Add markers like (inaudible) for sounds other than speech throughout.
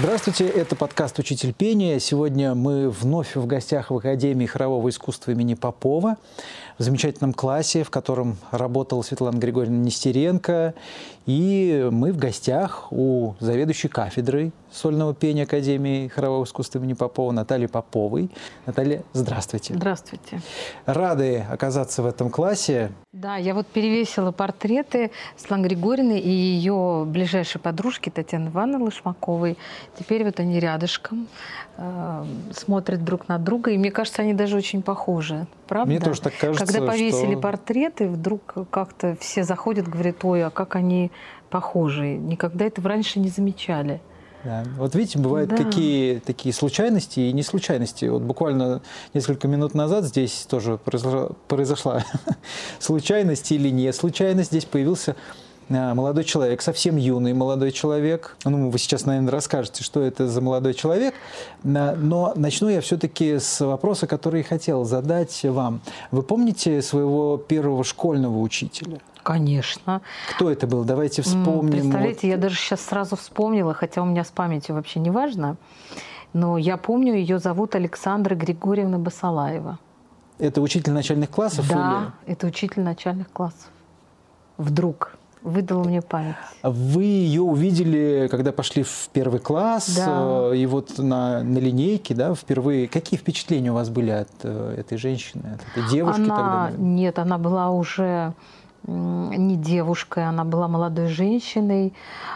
Здравствуйте, это подкаст «Учитель пения». Сегодня мы вновь в гостях в Академии хорового искусства имени Попова в замечательном классе, в котором работала Светлана Григорьевна Нестеренко. И мы в гостях у заведующей кафедрой сольного пения Академии хорового искусства имени Попова Натальи Поповой. Наталья, здравствуйте. Здравствуйте. Рады оказаться в этом классе. Да, я вот перевесила портреты Светланы Григорьевны и ее ближайшей подружки Татьяны Ивановны Лошмаковой. Теперь вот они рядышком э, смотрят друг на друга, и мне кажется, они даже очень похожи. Правда? Мне тоже так кажется, Когда повесили что... портреты, вдруг как-то все заходят, говорят, ой, а как они похожи. Никогда этого раньше не замечали. Да. Вот видите, бывают да. какие такие случайности и не случайности. Вот буквально несколько минут назад здесь тоже произошла, произошла (laughs) случайность или не случайность. Здесь появился а, молодой человек, совсем юный молодой человек. Ну, вы сейчас, наверное, расскажете, что это за молодой человек. Но начну я все-таки с вопроса, который хотел задать вам. Вы помните своего первого школьного учителя? Конечно. Кто это был? Давайте вспомним. Представляете, вот. я даже сейчас сразу вспомнила, хотя у меня с памятью вообще не важно. Но я помню, ее зовут Александра Григорьевна Басалаева. Это учитель начальных классов? Да, или? это учитель начальных классов. Вдруг выдала мне память. Вы ее увидели, когда пошли в первый класс, да. Э, и вот на, на линейке, да, впервые. Какие впечатления у вас были от э, этой женщины, от этой девушки она, тогда? Нет, она была уже не девушкой, она была молодой женщиной,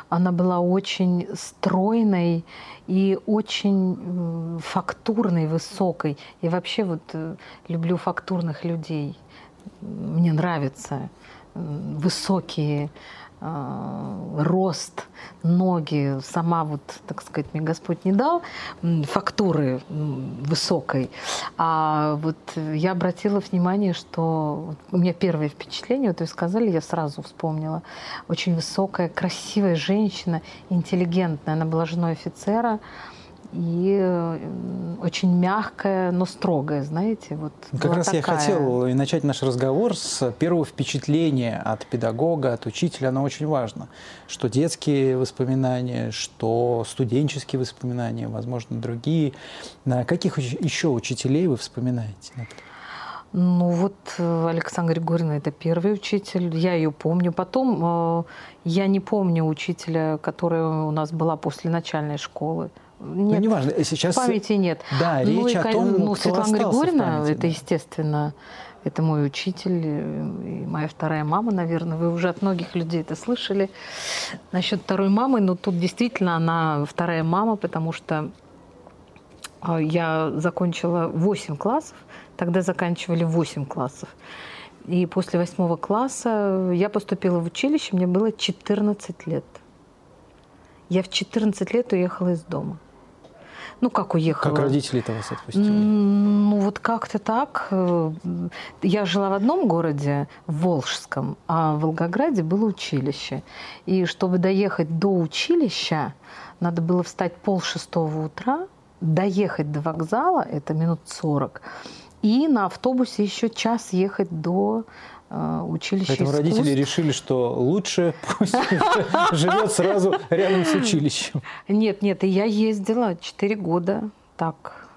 она была очень стройной и очень фактурной, высокой. И вообще вот э, люблю фактурных людей. Мне нравятся высокие рост, ноги, сама вот, так сказать, мне Господь не дал фактуры высокой. А вот я обратила внимание, что у меня первое впечатление, вот вы сказали, я сразу вспомнила, очень высокая, красивая женщина, интеллигентная. Она была женой офицера и э, очень мягкая, но строгая, знаете. Вот как раз такая. я хотел начать наш разговор с первого впечатления от педагога, от учителя. Оно очень важно. Что детские воспоминания, что студенческие воспоминания, возможно, другие. На каких еще учителей вы вспоминаете? Ну вот э, Александра Григорьевна это первый учитель, я ее помню. Потом э, я не помню учителя, которая у нас была после начальной школы. Нет, ну, неважно, сейчас... памяти нет. Да, ну, речь и, о том, ну, кто Светлана Григорьевна, это, естественно, это мой учитель и моя вторая мама, наверное. Вы уже от многих людей это слышали. Насчет второй мамы, но ну, тут действительно она вторая мама, потому что а, я закончила 8 классов, тогда заканчивали 8 классов. И после восьмого класса я поступила в училище, мне было 14 лет. Я в 14 лет уехала из дома. Ну, как уехала? Как родители-то вас отпустили? Ну, вот как-то так. Я жила в одном городе, в Волжском, а в Волгограде было училище. И чтобы доехать до училища, надо было встать пол шестого утра, доехать до вокзала, это минут сорок, и на автобусе еще час ехать до Э, училище Поэтому искусств. родители решили, что лучше (laughs) пусть (laughs) живет сразу рядом с училищем. Нет, нет, и я ездила 4 года так.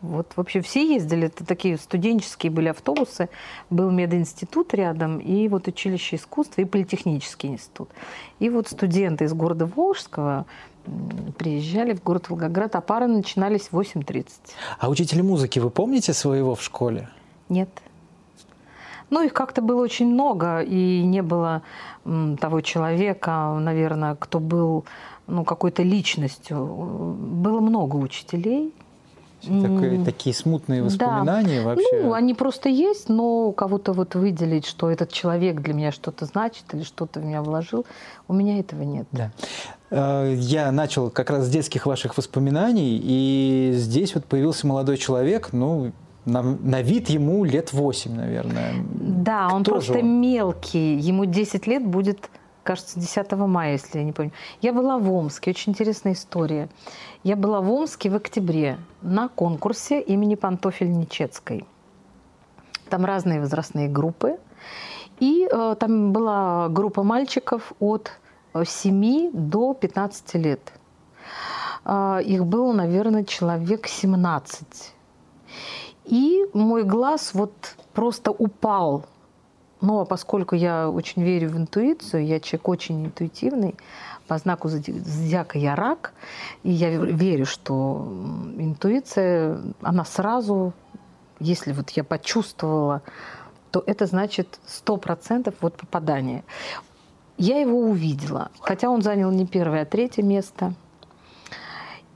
Вот вообще все ездили, это такие студенческие были автобусы, был мединститут рядом, и вот училище искусства, и политехнический институт. И вот студенты из города Волжского приезжали в город Волгоград, а пары начинались в 8.30. А учителя музыки вы помните своего в школе? Нет. Ну, их как-то было очень много, и не было того человека, наверное, кто был ну, какой-то личностью. Было много учителей. Такие, такие смутные воспоминания да. вообще. Ну, они просто есть, но кого-то вот выделить, что этот человек для меня что-то значит или что-то в меня вложил, у меня этого нет. Да. Э, я начал как раз с детских ваших воспоминаний, и здесь вот появился молодой человек, ну, на, на вид ему лет 8, наверное. Да, Кто он просто он? мелкий. Ему 10 лет будет, кажется, 10 мая, если я не помню. Я была в Омске. Очень интересная история. Я была в Омске в октябре на конкурсе имени Пантофель Нечецкой. Там разные возрастные группы. И э, там была группа мальчиков от 7 до 15 лет. а, их было, наверное, человек 17. И мой глаз вот просто упал. Ну, а поскольку я очень верю в интуицию, я человек очень интуитивный, по знаку зодиака я рак, и я верю, что интуиция, она сразу, если вот я почувствовала, то это значит сто процентов вот попадание. Я его увидела, хотя он занял не первое, а третье место.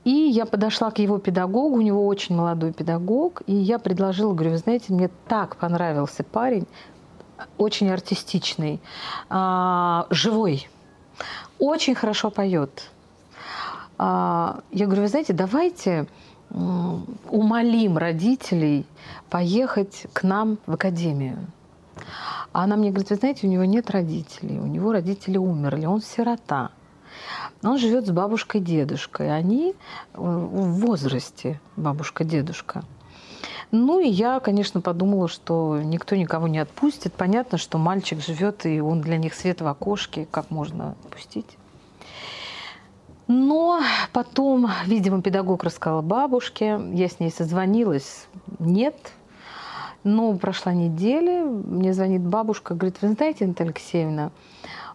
И я подошла к его педагогу, у него очень молодой педагог, и я предложила, говорю, вы знаете, мне так понравился парень, очень артистичный, а, живой, очень хорошо поет. А, я говорю, вы знаете, давайте умолим родителей поехать к нам в академию. А она мне говорит, вы знаете, у него нет родителей, у него родители умерли, он сирота. Он живет с бабушкой дедушкой. Они э, в возрасте, бабушка, дедушка. Ну и я, конечно, подумала, что никто никого не отпустит. Понятно, что мальчик живет, и он для них свет в окошке, как можно пустить. Но потом, видимо, педагог рассказал бабушке, я с ней созвонилась, нет. Но прошла неделя, мне звонит бабушка, говорит, вы знаете, Наталья Алексеевна,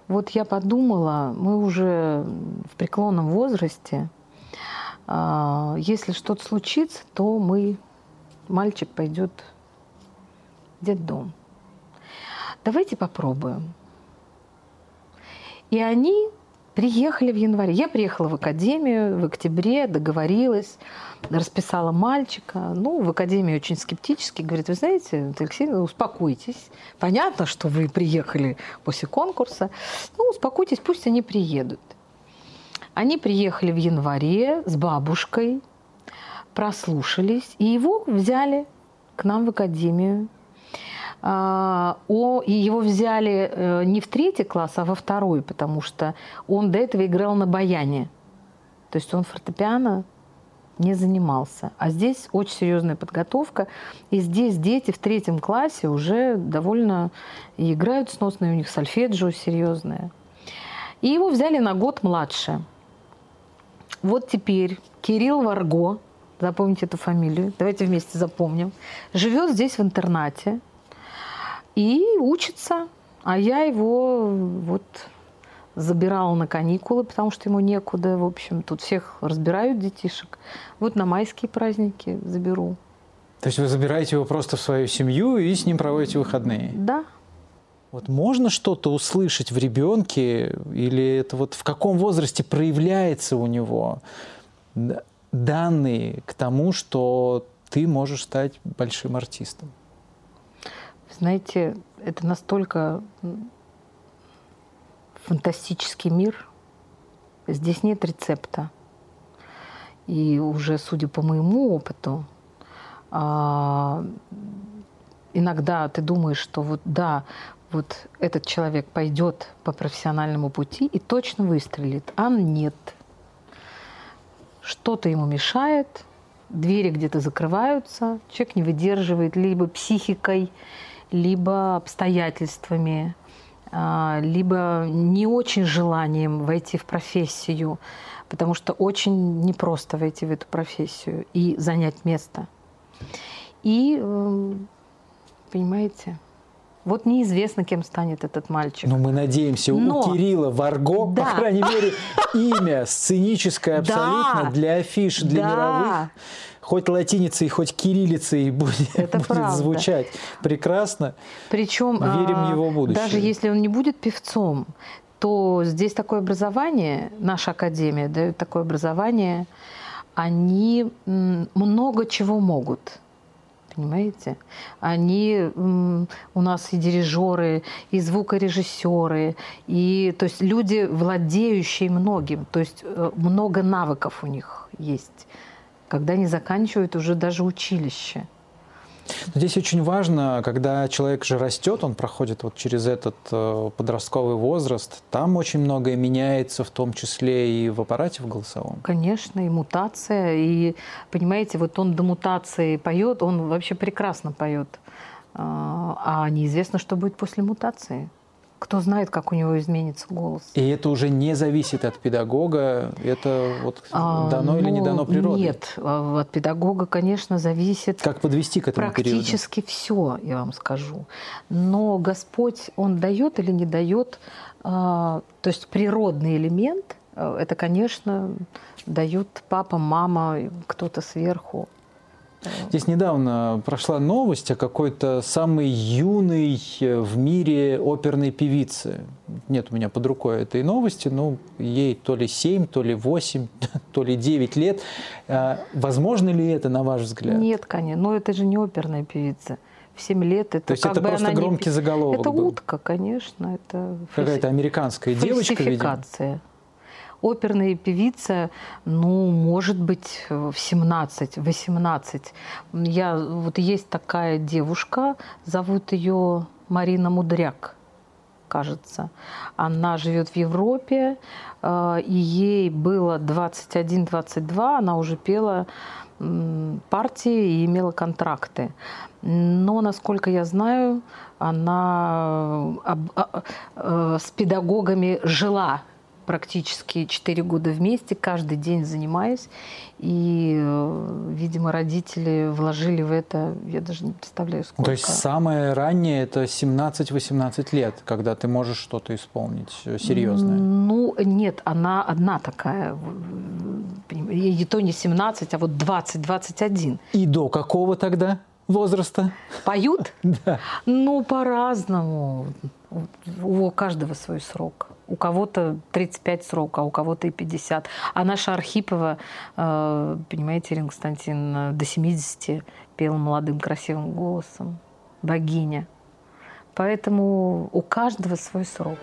вот я подумала, мы уже в преклонном возрасте, а, если что-то случится, то мы, мальчик пойдет в детдом. Давайте попробуем. И они Приехали в январе. Я приехала в академию в октябре, договорилась, расписала мальчика. Ну, в академии очень скептически. Говорит, вы знаете, Алексей, ну, успокойтесь. Понятно, что вы приехали после конкурса. Ну, успокойтесь, пусть они приедут. Они приехали в январе с бабушкой, прослушались, и его взяли к нам в академию о, и его взяли э, не в третий класс, а во второй, потому что он до этого играл на баяне. То есть он фортепиано не занимался. А здесь очень серьезная подготовка. И здесь дети в третьем классе уже довольно играют сносно, у них сольфеджио серьезное. И его взяли на год младше. Вот теперь Кирилл Варго, запомните эту фамилию, давайте вместе запомним, живет здесь в интернате, и учится. А я его вот забирала на каникулы, потому что ему некуда. В общем, тут всех разбирают детишек. Вот на майские праздники заберу. То есть вы забираете его просто в свою семью и с ним проводите выходные? Да. Вот можно что-то услышать в ребенке или это вот в каком возрасте проявляется у него данные к тому, что ты можешь стать большим артистом? Знаете, это настолько фантастический мир. Здесь нет рецепта. И уже, судя по моему опыту, а, иногда ты думаешь, что вот да, вот этот человек пойдет по профессиональному пути и точно выстрелит, а нет. Что-то ему мешает, двери где-то закрываются, человек не выдерживает либо психикой, либо обстоятельствами, а, либо не очень желанием войти в профессию, потому что очень непросто войти в эту профессию и занять место. И, эм, понимаете, вот неизвестно, кем станет этот мальчик. Но мы надеемся, Но... у Кирилла Варго, да. по крайней мере, имя сценическое (laughs) абсолютно да. для афиш, для да. мировых хоть латиницей, хоть кириллицей (laughs) будет, Это будет звучать прекрасно. Причем верим в а, его будущее. Даже если он не будет певцом, то здесь такое образование, наша академия дает такое образование, они много чего могут. Понимаете? Они у нас и дирижеры, и звукорежиссеры, и то есть люди, владеющие многим, то есть э, много навыков у них есть когда они заканчивают уже даже училище. Здесь очень важно, когда человек же растет, он проходит вот через этот э, подростковый возраст, там очень многое меняется, в том числе и в аппарате в голосовом. Конечно, и мутация, и понимаете, вот он до мутации поет, он вообще прекрасно поет, а, а неизвестно, что будет после мутации. Кто знает, как у него изменится голос. И это уже не зависит от педагога, это вот а, дано ну, или не ну, дано природой? Нет, а, от педагога, конечно, зависит. Как подвести к этому Практически периоду? все, я вам скажу. Но Господь, Он дает или не дает, а, то есть природный элемент, а, это, конечно, дают папа, мама, кто-то сверху. Здесь недавно прошла новость о какой-то самой юной э, в мире оперной певице. Нет у меня под рукой этой новости, но ей то ли 7, то ли 8, (laughs) то ли 9 лет. А, возможно ли это, на ваш взгляд? Нет, конечно. Но это же не оперная певица. В 7 лет это То есть как это бы просто громкий не... заголовок Это был. утка, конечно. Это Какая-то американская девочка, видимо. Оперная певица, ну, может быть, в 17-18. Я, вот есть такая девушка, зовут ее Марина Мудряк кажется. Она живет в Европе, э, и ей было 21-22, она уже пела партии и имела контракты. Но, насколько я знаю, она э, э, с педагогами жила практически 4 года вместе, каждый день занимаясь. И, э, видимо, родители вложили в это, я даже не представляю, сколько. То есть самое раннее это 17-18 лет, когда ты можешь что-то исполнить э, серьезное? Ну, нет, она одна такая. И то не 17, а вот 20-21. И до какого тогда? возраста? Поют? (laughs) Да. Ну, по-разному. У каждого свой срок. У кого-то 35 срок, а у кого-то и 50. А наша Архипова, э, понимаете, Ирина Константин до 70 пела молодым красивым голосом. Богиня. Поэтому у каждого свой срок.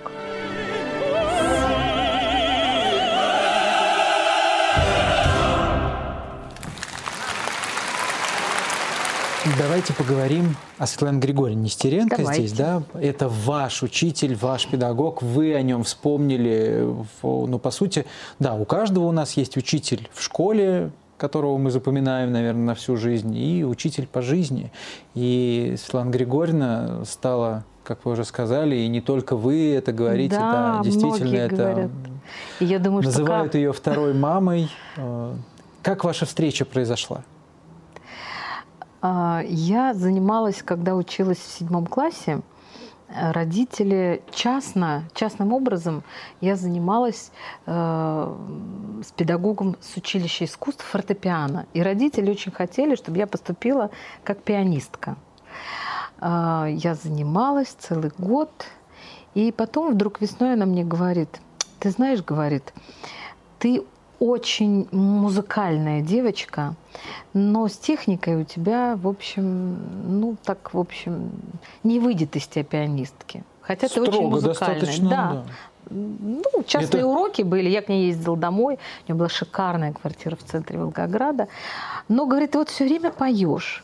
Давайте поговорим о Светлане Григорьевне Нестеренко Давайте. здесь, да? Это ваш учитель, ваш педагог, вы о нем вспомнили. Ну, по сути, да, у каждого у нас есть учитель в школе, которого мы запоминаем, наверное, на всю жизнь, и учитель по жизни. И Светлана Григорьевна стала, как вы уже сказали, и не только вы это говорите, да, да действительно это говорят. Я думаю, называют что ее второй мамой. Э, как ваша встреча произошла? А, я занималась, когда училась в седьмом классе, родители частно, частным образом я занималась э, с педагогом с училища искусств фортепиано. И родители очень хотели, чтобы я поступила как пианистка. Э, я занималась целый год. И потом вдруг весной она мне говорит, ты знаешь, говорит, ты очень музыкальная девочка, но с техникой у тебя, в общем, ну так, в общем, не выйдет из тебя пианистки. Хотя Строго, ты очень музыкальная. Да. да. Ну, частные Это... уроки были, я к ней ездила домой, у нее была шикарная квартира в центре Волгограда. Но, говорит, ты вот все время поешь.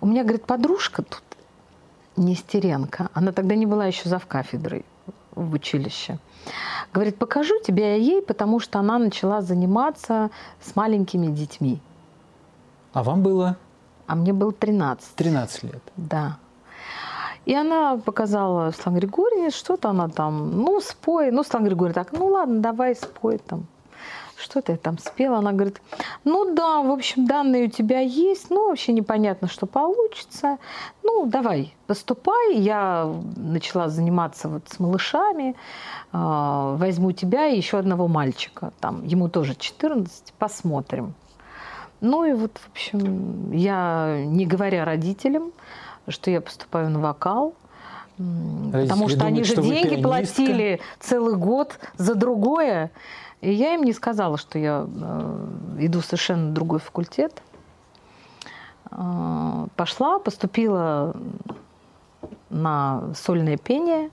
У меня, говорит, подружка тут, Нестеренко, она тогда не была еще зав кафедрой в училище. Говорит, покажу тебя ей, потому что она начала заниматься с маленькими детьми. А вам было? А мне было 13. 13 лет. Да. И она показала Слан Григорьевне, что-то она там, ну, спой. Ну, Слан Григорьевна так, ну, ладно, давай спой там что ты там спела? Она говорит, ну да, в общем, данные у тебя есть, но вообще непонятно, что получится. Ну, давай, поступай. Я начала заниматься вот с малышами, а, возьму тебя и еще одного мальчика, там, ему тоже 14, посмотрим. Ну и вот, в общем, я, не говоря родителям, что я поступаю на вокал, Родители потому что думают, они же что деньги платили целый год за другое. И я им не сказала, что я э, иду совершенно другой факультет. Э, пошла, поступила на сольное пение,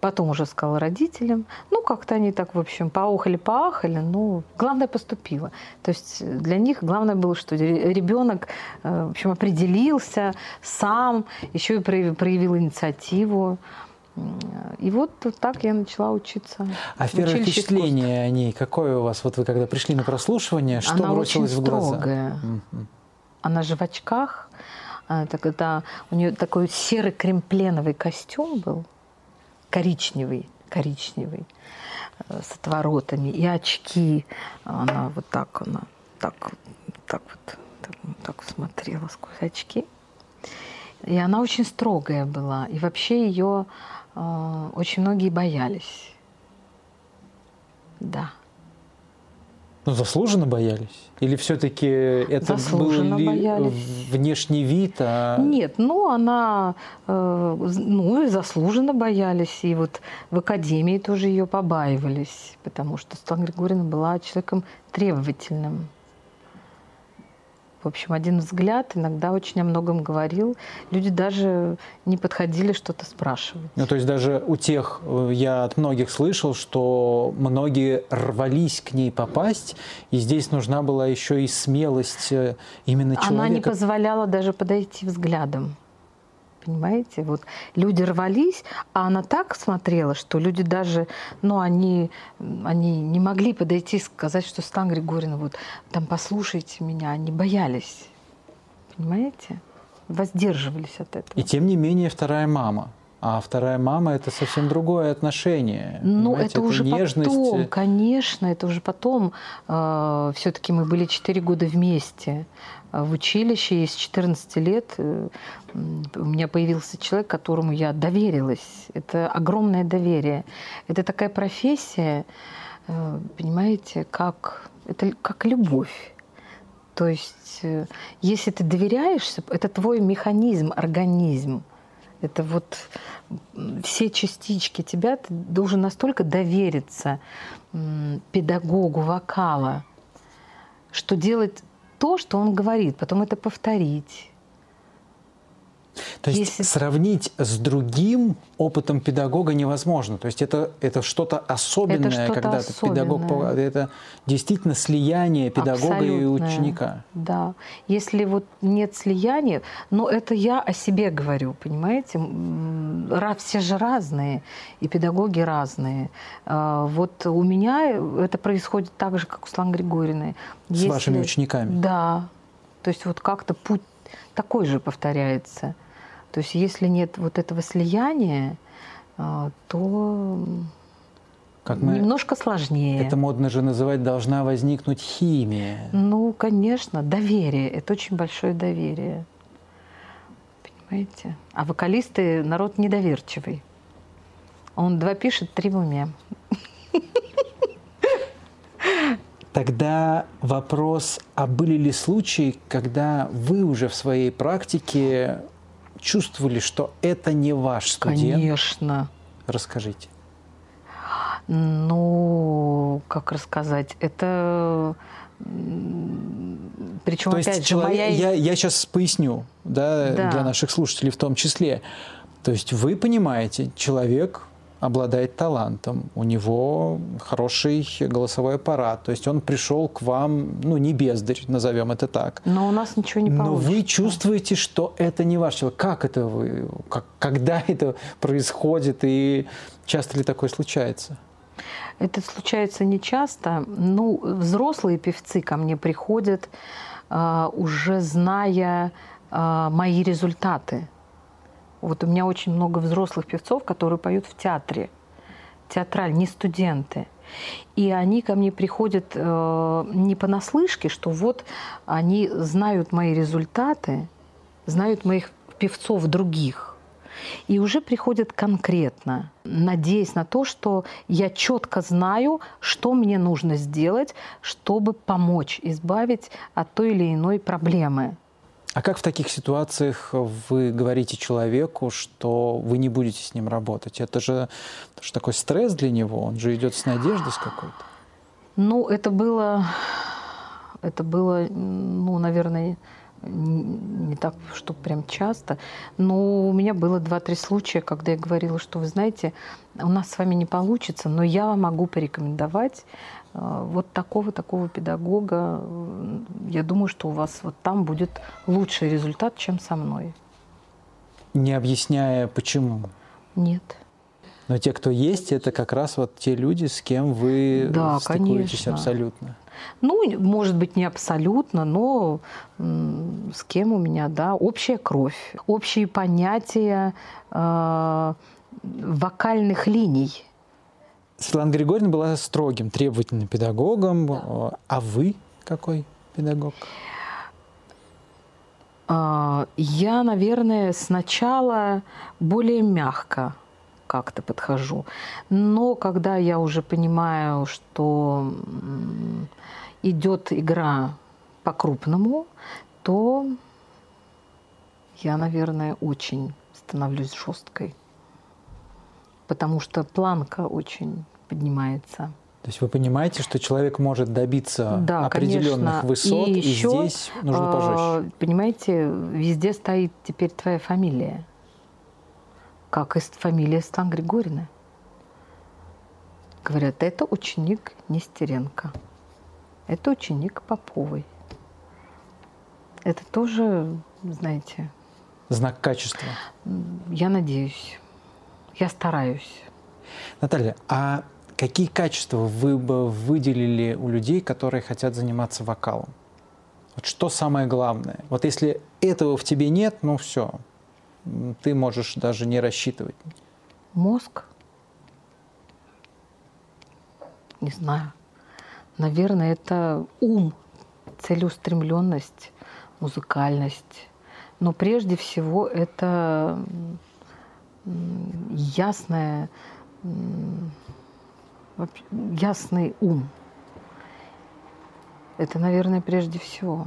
потом уже сказала родителям. Ну, как-то они так, в общем, поохали-поахали, ну, главное, поступила. То есть для них главное было, что ребенок, э, в общем, определился сам, еще и проявил инициативу. И вот так я начала учиться. А первое впечатление искусств. о ней какое у вас? Вот вы когда пришли на прослушивание, что Она бросилось очень в глаза? Строгая. Mm-hmm. Она же в очках. Так это, у нее такой серый кремпленовый костюм был. коричневый, коричневый, э, с отворотами, и очки. Она вот так, она так, так вот, так, так смотрела сквозь очки. И она очень строгая была. И вообще ее э, очень многие боялись. Да. Ну, заслуженно боялись? Или все-таки это заслуженно был боялись. внешний вид? А... Нет, ну она, э, ну и заслуженно боялись. И вот в академии тоже ее побаивались, потому что Светлана Григорьевна была человеком требовательным. В общем, один взгляд иногда очень о многом говорил. Люди даже не подходили что-то спрашивать. Ну, то есть даже у тех, э, я от многих слышал, что многие рвались к ней попасть, и здесь нужна была еще и смелость э, именно человека. Она не позволяла даже подойти взглядом. Понимаете? Вот люди рвались, а она так смотрела, что люди даже, ну, они, они не могли подойти и сказать, что Стан Григорьевна, вот там послушайте меня, они боялись. Понимаете? Воздерживались от этого. И тем не менее вторая мама. А вторая мама это совсем другое отношение. Ну, это, это уже нежность. потом, конечно, это уже потом. Э, Все-таки мы были 4 года вместе в училище, и с 14 лет э, у меня появился человек, которому я доверилась. Это огромное доверие. Это такая профессия, э, понимаете, как, это как любовь. То есть, э, если ты доверяешься, это твой механизм, организм. Это вот все частички тебя, ты должен настолько довериться педагогу вокала, что делать то, что он говорит, потом это повторить. То есть Если... сравнить с другим опытом педагога невозможно. То есть это, это что-то особенное, это что когда особенное. педагог... Это действительно слияние педагога Абсолютное. и ученика. Да. Если вот нет слияния, но это я о себе говорю, понимаете? Все же разные, и педагоги разные. А, вот у меня это происходит так же, как у Слан Григорьевны. С Если... вашими учениками? Да. То есть вот как-то путь такой же повторяется. То есть если нет вот этого слияния, а, то как мы, немножко сложнее. Это модно же называть должна возникнуть химия. Ну, конечно, доверие. Это очень большое доверие. Понимаете? А вокалисты народ недоверчивый. Он два пишет, три в уме. Тогда вопрос, а были ли случаи, когда вы уже в своей практике чувствовали, что это не ваш студент? Конечно. Расскажите. Ну, как рассказать? Это причем, То опять есть, же, человек, моя... я, я сейчас поясню, да, да, для наших слушателей в том числе. То есть вы понимаете, человек обладает талантом, у него хороший голосовой аппарат, то есть он пришел к вам, ну, не бездарь, назовем это так. Но у нас ничего не получится. Но вы чувствуете, что это не ваш человек. Как это вы, как, когда (laughs) это происходит и часто ли такое случается? Это случается не часто. Ну, взрослые певцы ко мне приходят, а, уже зная а, мои результаты. Вот у меня очень много взрослых певцов, которые поют в театре, театраль, не студенты. И они ко мне приходят э, не понаслышке, что вот они знают мои результаты, знают моих певцов других. И уже приходят конкретно, надеясь на то, что я четко знаю, что мне нужно сделать, чтобы помочь избавить от той или иной проблемы. А как в таких ситуациях вы говорите человеку, что вы не будете с ним работать? Это же, это же такой стресс для него, он же идет с надеждой с какой-то. Ну, это было, это было, ну, наверное, не так, что прям часто, но у меня было два-три случая, когда я говорила, что вы знаете, у нас с вами не получится, но я вам могу порекомендовать вот такого-такого педагога. Я думаю, что у вас вот там будет лучший результат, чем со мной. Не объясняя, почему? Нет. Но те, кто есть, это как раз вот те люди, с кем вы да, стыкуетесь конечно. абсолютно. Ну, может быть, не абсолютно, но с кем у меня, да, общая кровь, общие понятия, э, вокальных линий. Светлана Григорьевна была строгим, требовательным педагогом. Да. А вы какой педагог? А, я, наверное, сначала более мягко как-то подхожу. Но когда я уже понимаю, что идет игра по-крупному, то я, наверное, очень становлюсь жесткой. Потому что планка очень поднимается. То есть вы понимаете, что человек может добиться да, определенных конечно. высот, и, и еще, здесь нужно а, пожестче. Понимаете, везде стоит теперь твоя фамилия, как и фамилия Стан Григорьевна. Говорят, это ученик Нестеренко, это ученик Поповой. Это тоже, знаете... Знак качества. Я надеюсь. Я стараюсь. Наталья, а какие качества вы бы выделили у людей, которые хотят заниматься вокалом? Вот что самое главное? Вот если этого в тебе нет, ну все, ты можешь даже не рассчитывать. Мозг? Не знаю. Наверное, это ум, целеустремленность, музыкальность. Но прежде всего это ясное ясный ум. Это, наверное, прежде всего.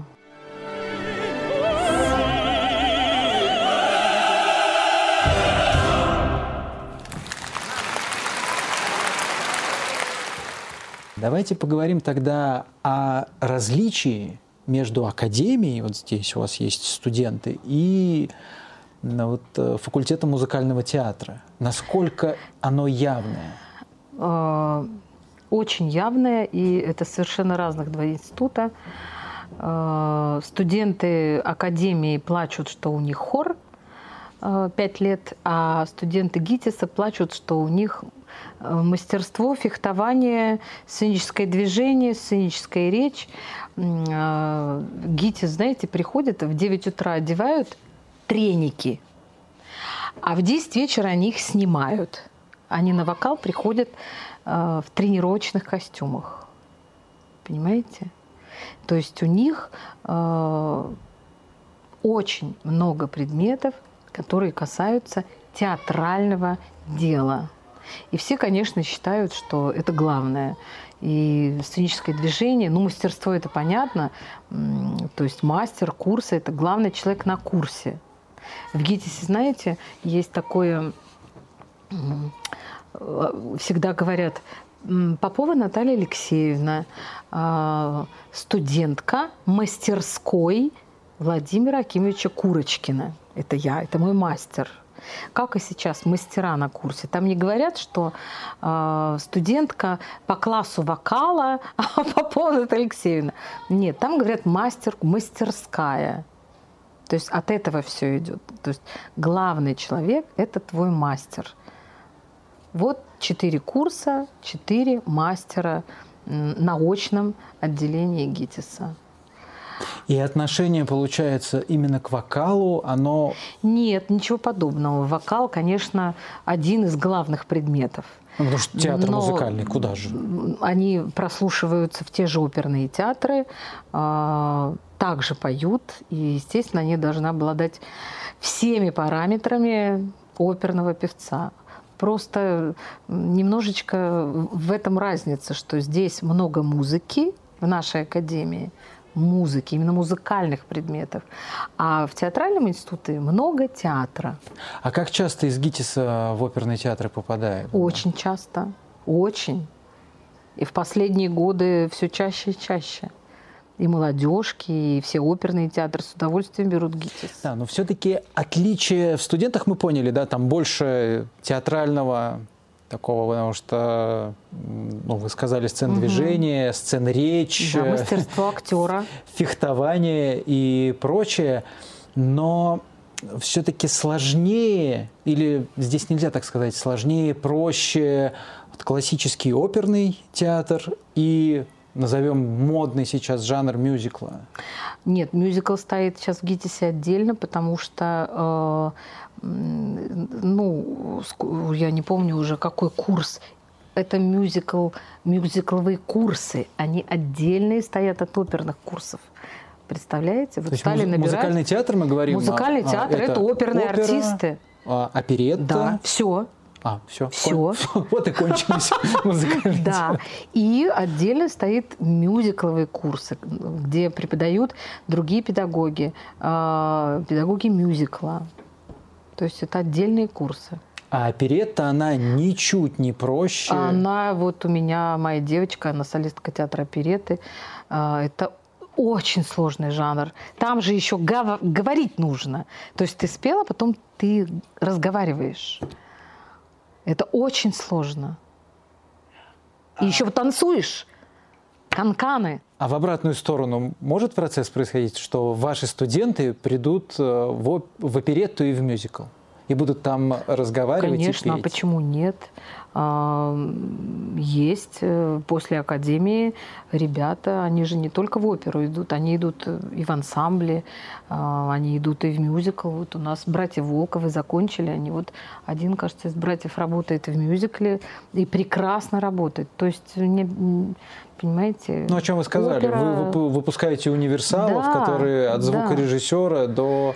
Давайте поговорим тогда о различии между академией, вот здесь у вас есть студенты, и вот, э, факультетом музыкального театра. Насколько оно явное? Э, очень явное, и это совершенно разных два института. Э, студенты академии плачут, что у них хор э, пять лет, а студенты ГИТИСа плачут, что у них мастерство, фехтование, сценическое движение, сценическая речь. ГИТИС, знаете, приходят в 9 утра, одевают треники, а в 10 вечера они их снимают – они на вокал приходят э, в тренировочных костюмах. Понимаете? То есть у них э, очень много предметов, которые касаются театрального дела. И все, конечно, считают, что это главное. И сценическое движение, ну, мастерство это понятно, то есть мастер курса – это главный человек на курсе. В ГИТИСе, знаете, есть такое всегда говорят, Попова Наталья Алексеевна, а, студентка мастерской Владимира Акимовича Курочкина. Это я, это мой мастер. Как и сейчас мастера на курсе. Там не говорят, что э, студентка по классу вокала, (laughs) а Попова Наталья Алексеевна. Нет, там говорят мастер, мастерская. То есть от этого все идет. То есть главный человек – это твой мастер – вот четыре курса, четыре мастера на очном отделении ГИТИСа. И отношение, получается, именно к вокалу, оно... Нет, ничего подобного. Вокал, конечно, один из главных предметов. Ну, потому что театр Но музыкальный, куда же? Они прослушиваются в те же оперные театры, а, также поют, и, естественно, они должны обладать всеми параметрами оперного певца. Просто немножечко в этом разница, что здесь много музыки в нашей академии, музыки, именно музыкальных предметов. А в театральном институте много театра. А как часто из ГИТИСа в оперные театры попадает? Очень часто, очень. И в последние годы все чаще и чаще и молодежки, и все оперные театры с удовольствием берут ГИТИС. Да, но все-таки отличие в студентах мы поняли, да, там больше театрального такого, потому что, ну, вы сказали, сцен угу. движения, сцен речь, да, мастерство (laughs) актера, фехтование и прочее, но все-таки сложнее, или здесь нельзя так сказать, сложнее, проще классический оперный театр и назовем модный сейчас жанр мюзикла? Нет, мюзикл стоит сейчас в ГИТИСе отдельно, потому что э, ну, я не помню уже какой курс, это мюзикл, мюзикловые курсы, они отдельные стоят от оперных курсов. Представляете? Вот То стали муз- набирать... Музыкальный театр мы говорим? Музыкальный а, театр а, это, это оперные опера, артисты. А, оперетта? Да, все. А, все. Все. (laughs) Вот и кончились (laughs) музыкальные Да. И отдельно стоит мюзикловые курсы, где преподают другие педагоги, а, педагоги мюзикла. То есть это отдельные курсы. А оперетта, она ничуть не проще. Она, вот у меня моя девочка, она солистка театра опереты. А, это очень сложный жанр. Там же еще гов- говорить нужно. То есть ты спела, потом ты разговариваешь. Это очень сложно. И а... еще танцуешь. Канканы. А в обратную сторону может процесс происходить, что ваши студенты придут э, в, в оперетту и в мюзикл? И будут там разговаривать Конечно, и а петь? почему нет? Есть э, после академии ребята, они же не только в оперу идут, они идут и в ансамбле, а, они идут и в мюзикл. Вот у нас братья Волковы закончили, они вот один, кажется, из братьев работает в мюзикле и прекрасно работает. То есть не, понимаете? Ну, о чем вы сказали, опера... вы выпускаете универсалов, да, которые от звукорежиссера да. до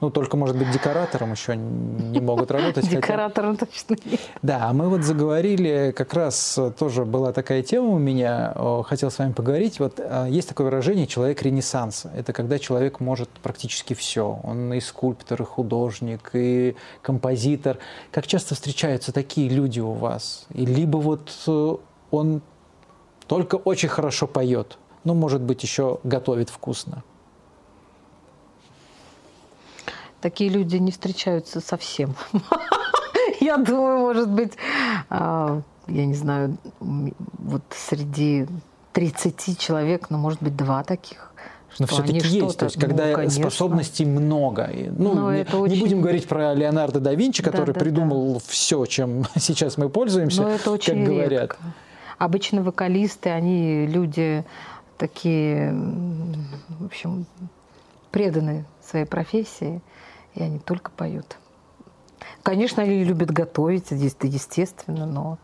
ну, только, может быть, декоратором еще не могут работать. Декоратором точно нет. Да, а мы вот заговорили, как раз тоже была такая тема у меня, хотел с вами поговорить. Вот а, есть такое выражение «человек ренессанса». Это когда человек может практически все. Он и скульптор, и художник, и композитор. Как часто встречаются такие люди у вас? И либо вот э, он только очень хорошо поет, ну, может быть, еще готовит вкусно. Такие люди не встречаются совсем. (laughs) Я думаю, может быть, а, я не знаю, вот среди 30 человек, ну, может быть, два таких. Но все-таки есть, то есть ну, когда конечно. способностей много. Ну, Но не, очень... не будем говорить про Леонардо да Винчи, который да, да, придумал да. все, чем (laughs) сейчас мы пользуемся, Но это очень как редко. говорят. Обычно вокалисты, они люди такие, в общем, преданные своей профессии и они только поют. Конечно, они любят готовить, это естественно, но...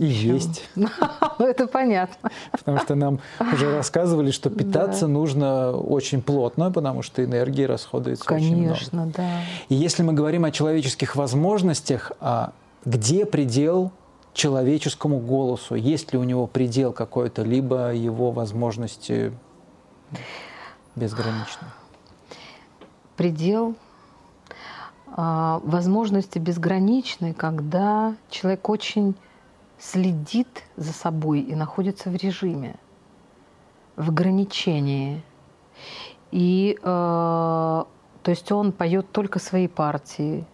И есть. (laughs) это понятно. Потому что нам уже рассказывали, что питаться да. нужно очень плотно, потому что энергии расходуется Конечно, очень много. Конечно, да. И если мы говорим о человеческих возможностях, а где предел человеческому голосу? Есть ли у него предел какой-то, либо его возможности безграничны? Предел возможности безграничны, когда человек очень следит за собой и находится в режиме, в ограничении. И э, то есть он поет только свои партии,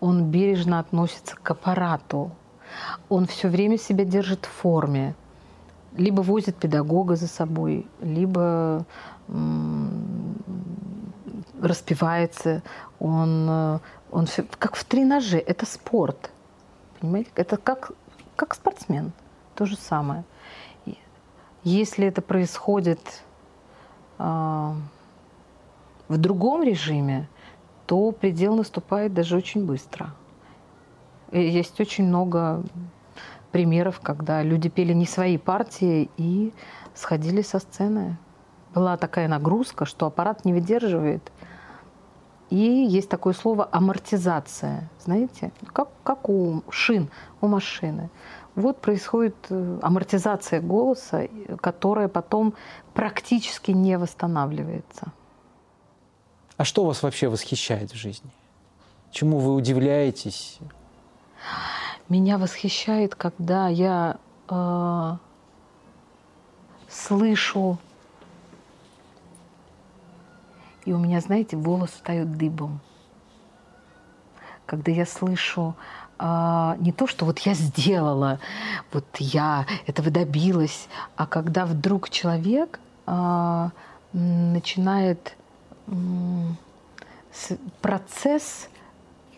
он бережно относится к аппарату, он все время себя держит в форме, либо возит педагога за собой, либо распевается, он, э, он все, как в тренаже, это спорт. Понимаете? Это как, как спортсмен, то же самое. Если это происходит э, в другом режиме, то предел наступает даже очень быстро. И есть очень много примеров, когда люди пели не свои партии и сходили со сцены. Была такая нагрузка, что аппарат не выдерживает, и есть такое слово амортизация, знаете, как, как у шин, у машины. Вот происходит э, амортизация голоса, которая потом практически не восстанавливается. А что вас вообще восхищает в жизни? Чему вы удивляетесь? Меня восхищает, когда я э, слышу и у меня, знаете, волосы встают дыбом. Когда я слышу а, не то, что вот я сделала, вот я этого добилась, а когда вдруг человек а, начинает процесс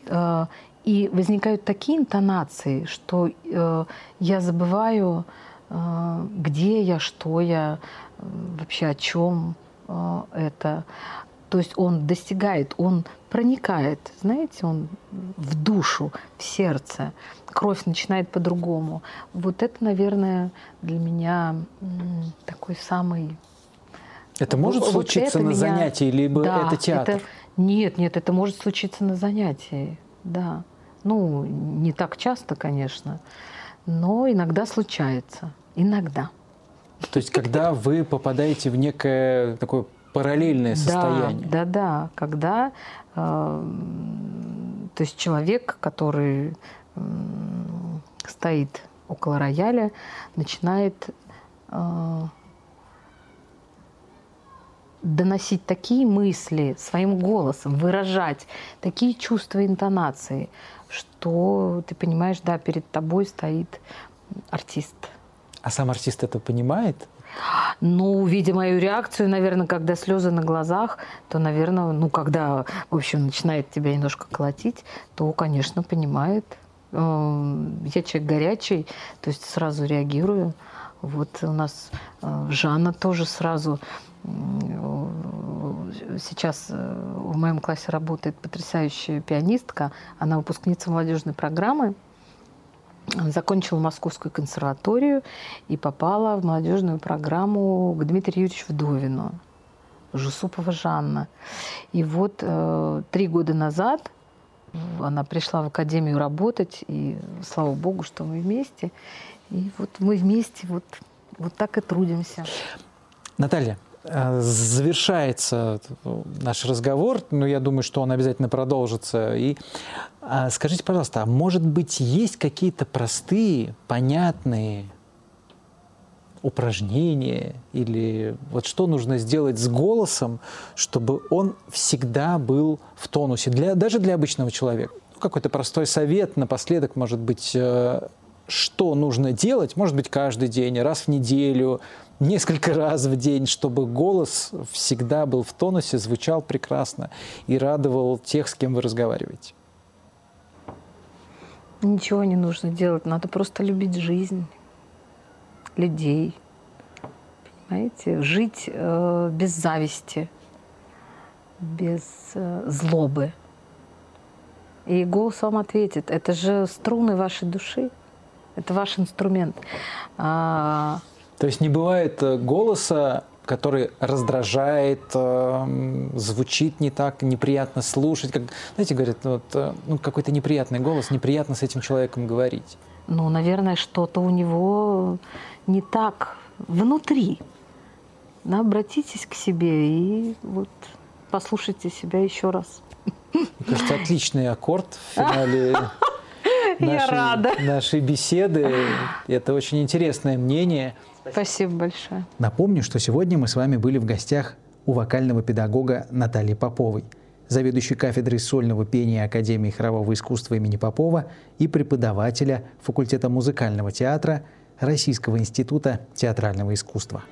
а, и возникают такие интонации, что э, я забываю, э, где я, что я, вообще о чем э, это. То есть он достигает, он проникает, знаете, он в душу, в сердце. Кровь начинает по-другому. Вот это, наверное, для меня такой самый... Это может вот случиться это на меня... занятии, либо да, это театр? Это... Нет, нет, это может случиться на занятии, да. Ну, не так часто, конечно, но иногда случается. Иногда. То есть, когда вы попадаете в некое такое параллельное состояние. Да, да, да. Когда э, то есть человек, который э, стоит около рояля, начинает э, доносить такие мысли своим голосом, выражать такие чувства интонации, что ты понимаешь, да, перед тобой стоит артист. А сам артист это понимает? Ну, видя мою реакцию, наверное, когда слезы на глазах, то, наверное, ну, когда, в общем, начинает тебя немножко колотить, то, конечно, понимает. Эм, я человек горячий, то есть сразу реагирую. Вот у нас э, Жанна тоже сразу сейчас э, в моем классе работает потрясающая пианистка. Она выпускница молодежной программы закончила Московскую консерваторию и попала в молодежную программу к Дмитрию Юрьевичу Вдовину, Жусупова Жанна. И вот э, три года назад она пришла в академию работать, и слава богу, что мы вместе. И вот мы вместе вот, вот так и трудимся. Наталья, завершается наш разговор, но я думаю, что он обязательно продолжится. И а, скажите, пожалуйста, а может быть есть какие-то простые, понятные упражнения или вот что нужно сделать с голосом, чтобы он всегда был в тонусе, для, даже для обычного человека? Ну, какой-то простой совет напоследок, может быть, э, что нужно делать, может быть, каждый день, раз в неделю, несколько раз в день, чтобы голос всегда был в тонусе, звучал прекрасно и радовал тех, с кем вы разговариваете? Ничего не нужно делать, надо просто любить жизнь, людей. Понимаете? Жить э, без зависти, без э, злобы. И голос вам ответит. Это же струны вашей души. Это ваш инструмент. А, то есть не бывает э, голоса, который раздражает, э, звучит не так, неприятно слушать. Как, знаете, говорят, вот, э, ну, какой-то неприятный голос, неприятно с этим человеком говорить. Ну, наверное, что-то у него не так внутри. Да, обратитесь к себе и вот послушайте себя еще раз. Мне кажется, отличный аккорд в финале (laughs) нашей, нашей беседы. Это очень интересное мнение. Спасибо большое. Напомню, что сегодня мы с вами были в гостях у вокального педагога Натальи Поповой, заведующей кафедрой сольного пения Академии хорового искусства имени Попова и преподавателя факультета музыкального театра Российского института театрального искусства.